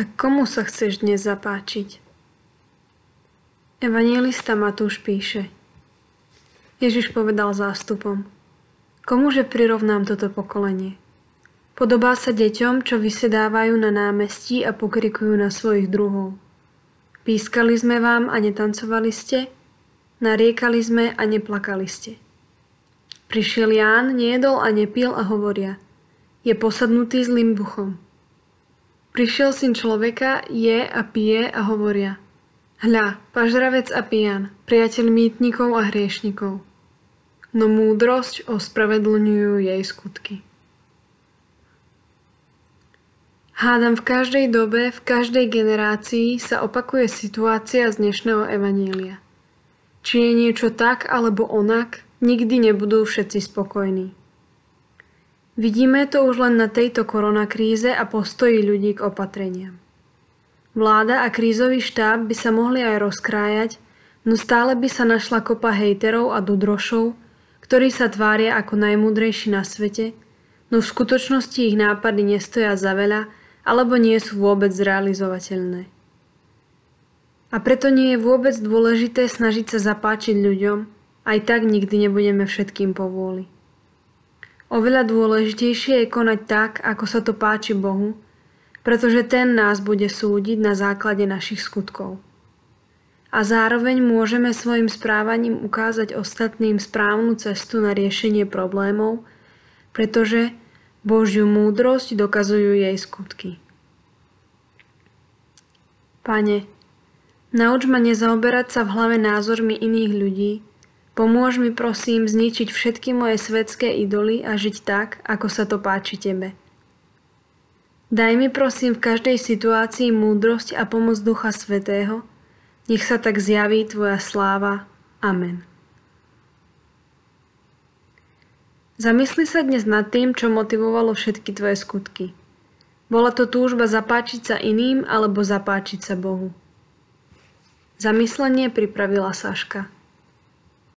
Tak komu sa chceš dnes zapáčiť? Evangelista Matúš píše. Ježiš povedal zástupom. Komuže prirovnám toto pokolenie? Podobá sa deťom, čo vysedávajú na námestí a pokrikujú na svojich druhov. Pískali sme vám a netancovali ste? Nariekali sme a neplakali ste. Prišiel Ján, nejedol a nepil a hovoria. Je posadnutý zlým duchom. Prišiel syn človeka, je a pije a hovoria. Hľa, pažravec a pijan, priateľ mýtnikov a hriešnikov. No múdrosť ospravedlňujú jej skutky. Hádam v každej dobe, v každej generácii sa opakuje situácia z dnešného evanília. Či je niečo tak alebo onak, nikdy nebudú všetci spokojní. Vidíme to už len na tejto koronakríze a postoji ľudí k opatreniam. Vláda a krízový štáb by sa mohli aj rozkrájať, no stále by sa našla kopa hejterov a dudrošov, ktorí sa tvária ako najmúdrejší na svete, no v skutočnosti ich nápady nestoja za veľa alebo nie sú vôbec zrealizovateľné. A preto nie je vôbec dôležité snažiť sa zapáčiť ľuďom, aj tak nikdy nebudeme všetkým povôli. Oveľa dôležitejšie je konať tak, ako sa to páči Bohu, pretože ten nás bude súdiť na základe našich skutkov. A zároveň môžeme svojim správaním ukázať ostatným správnu cestu na riešenie problémov, pretože Božiu múdrosť dokazujú jej skutky. Pane, nauč ma nezaoberať sa v hlave názormi iných ľudí, Pomôž mi prosím zničiť všetky moje svetské idoly a žiť tak, ako sa to páči Tebe. Daj mi prosím v každej situácii múdrosť a pomoc Ducha Svetého, nech sa tak zjaví Tvoja sláva. Amen. Zamysli sa dnes nad tým, čo motivovalo všetky tvoje skutky. Bola to túžba zapáčiť sa iným alebo zapáčiť sa Bohu. Zamyslenie pripravila Saška.